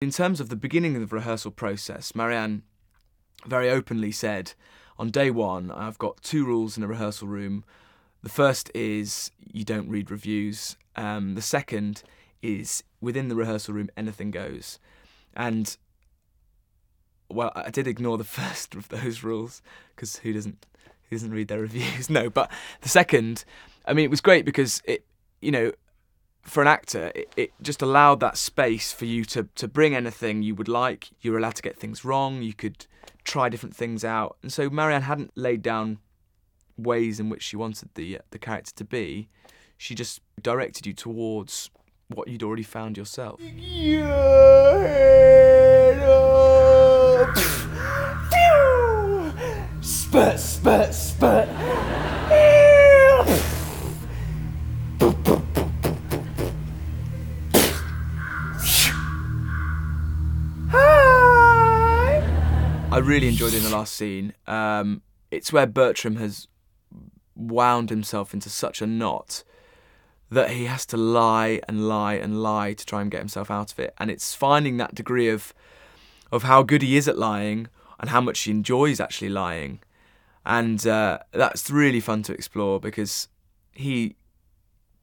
In terms of the beginning of the rehearsal process, Marianne very openly said, on day one, I've got two rules in a rehearsal room. The first is you don't read reviews. Um, the second is within the rehearsal room, anything goes. And well, I did ignore the first of those rules because who doesn't who doesn't read their reviews? No, but the second, I mean, it was great because it, you know, for an actor, it, it just allowed that space for you to to bring anything you would like. You were allowed to get things wrong. You could try different things out, and so Marianne hadn't laid down ways in which she wanted the uh, the character to be. She just directed you towards what you'd already found yourself. Spurt, I really enjoyed in the last scene. Um, it's where Bertram has wound himself into such a knot that he has to lie and lie and lie to try and get himself out of it. And it's finding that degree of of how good he is at lying and how much he enjoys actually lying. And uh, that's really fun to explore because he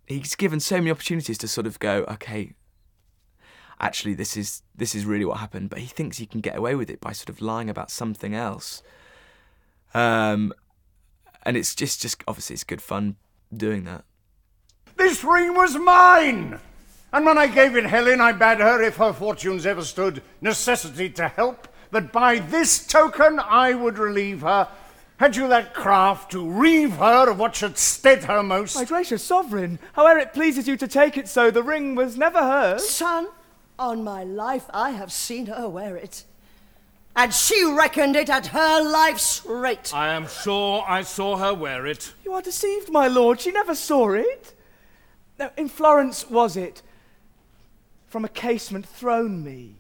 he's given so many opportunities to sort of go, okay, actually this is this is really what happened, but he thinks he can get away with it by sort of lying about something else. Um, and it's just just obviously it's good fun doing that. This ring was mine! And when I gave it Helen, I bade her, if her fortunes ever stood necessity to help, that by this token I would relieve her. Had you that craft to reave her of what should stead her most? My gracious sovereign, however it pleases you to take it so, the ring was never hers. Son, on my life, I have seen her wear it. And she reckoned it at her life's rate. I am sure I saw her wear it. You are deceived, my lord. She never saw it. No, in Florence was it? From a casement thrown me.